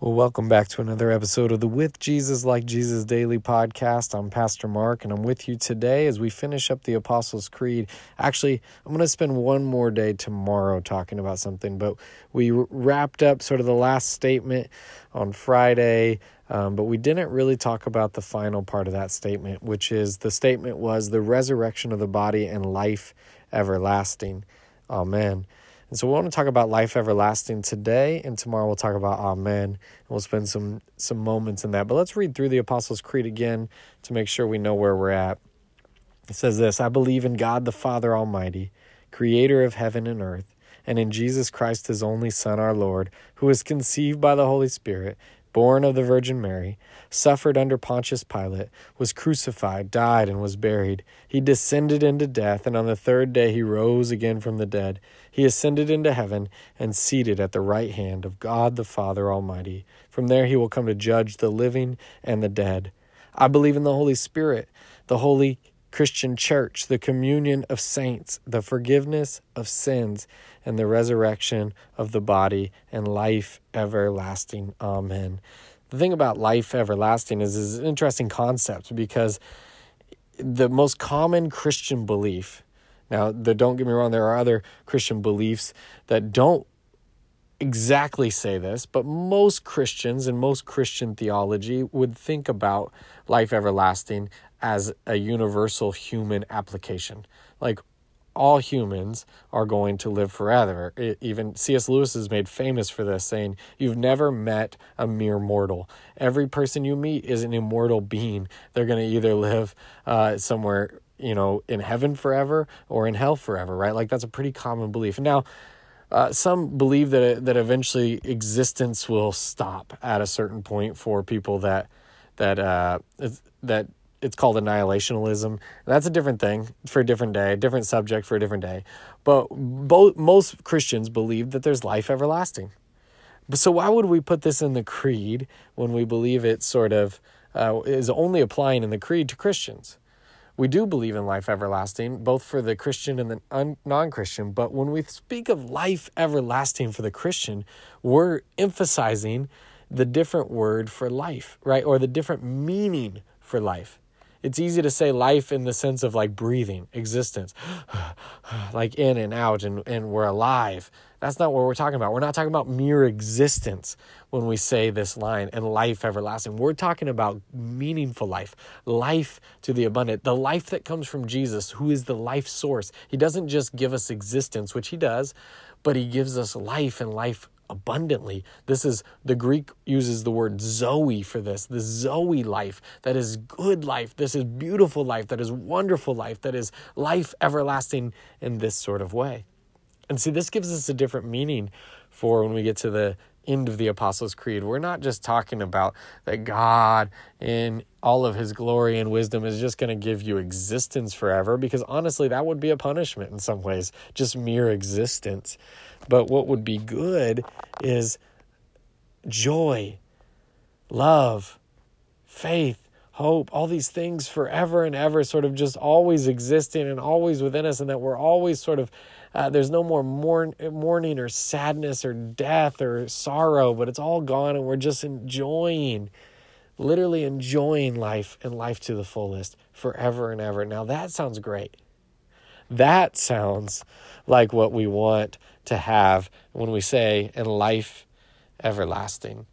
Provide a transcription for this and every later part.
Well, welcome back to another episode of the With Jesus Like Jesus Daily podcast. I'm Pastor Mark, and I'm with you today as we finish up the Apostles' Creed. Actually, I'm going to spend one more day tomorrow talking about something, but we wrapped up sort of the last statement on Friday, um, but we didn't really talk about the final part of that statement, which is the statement was the resurrection of the body and life everlasting. Amen. And so we want to talk about life everlasting today, and tomorrow we'll talk about Amen. And we'll spend some some moments in that. But let's read through the Apostles' Creed again to make sure we know where we're at. It says this I believe in God the Father Almighty, creator of heaven and earth, and in Jesus Christ, his only Son, our Lord, who was conceived by the Holy Spirit born of the Virgin Mary, suffered under Pontius Pilate, was crucified, died, and was buried. He descended into death, and on the third day he rose again from the dead. He ascended into heaven and seated at the right hand of God the Father Almighty. From there he will come to judge the living and the dead. I believe in the Holy Spirit, the holy Christian church, the communion of saints, the forgiveness of sins, and the resurrection of the body, and life everlasting. Amen. The thing about life everlasting is, is an interesting concept because the most common Christian belief, now, the, don't get me wrong, there are other Christian beliefs that don't exactly say this, but most Christians and most Christian theology would think about life everlasting as a universal human application. Like all humans are going to live forever. It, even C.S. Lewis is made famous for this, saying, You've never met a mere mortal. Every person you meet is an immortal being. They're going to either live uh, somewhere, you know, in heaven forever or in hell forever, right? Like that's a pretty common belief. Now, uh, some believe that that eventually existence will stop at a certain point for people that that uh, that it's called annihilationism. That's a different thing for a different day, different subject for a different day. But both most Christians believe that there's life everlasting. So why would we put this in the creed when we believe it sort of uh, is only applying in the creed to Christians? We do believe in life everlasting, both for the Christian and the non Christian. But when we speak of life everlasting for the Christian, we're emphasizing the different word for life, right? Or the different meaning for life it's easy to say life in the sense of like breathing, existence, like in and out, and, and we're alive. That's not what we're talking about. We're not talking about mere existence when we say this line and life everlasting. We're talking about meaningful life, life to the abundant, the life that comes from Jesus, who is the life source. He doesn't just give us existence, which He does, but He gives us life and life abundantly. This is the Greek uses the word Zoe for this, the Zoe life that is good life, this is beautiful life, that is wonderful life, that is life everlasting in this sort of way. And see, this gives us a different meaning for when we get to the end of the Apostles' Creed. We're not just talking about that God, in all of his glory and wisdom, is just going to give you existence forever, because honestly, that would be a punishment in some ways, just mere existence. But what would be good is joy, love, faith, hope, all these things forever and ever, sort of just always existing and always within us, and that we're always sort of uh, there's no more mourn, mourning or sadness or death or sorrow, but it's all gone and we're just enjoying, literally enjoying life and life to the fullest forever and ever. Now that sounds great. That sounds like what we want to have when we say, in life everlasting.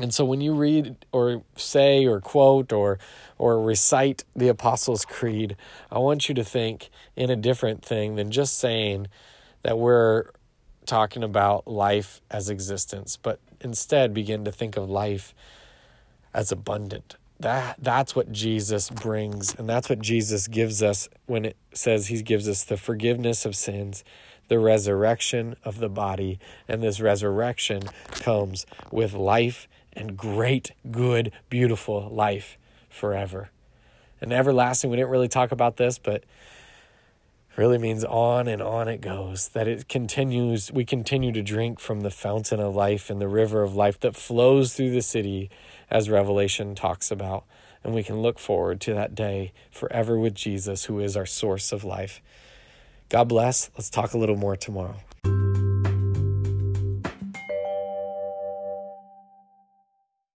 And so when you read or say or quote or or recite the Apostles' Creed, I want you to think in a different thing than just saying that we're talking about life as existence, but instead begin to think of life as abundant. That that's what Jesus brings and that's what Jesus gives us when it says he gives us the forgiveness of sins the resurrection of the body. And this resurrection comes with life and great, good, beautiful life forever. And everlasting, we didn't really talk about this, but really means on and on it goes. That it continues, we continue to drink from the fountain of life and the river of life that flows through the city, as Revelation talks about. And we can look forward to that day forever with Jesus, who is our source of life. God bless. Let's talk a little more tomorrow.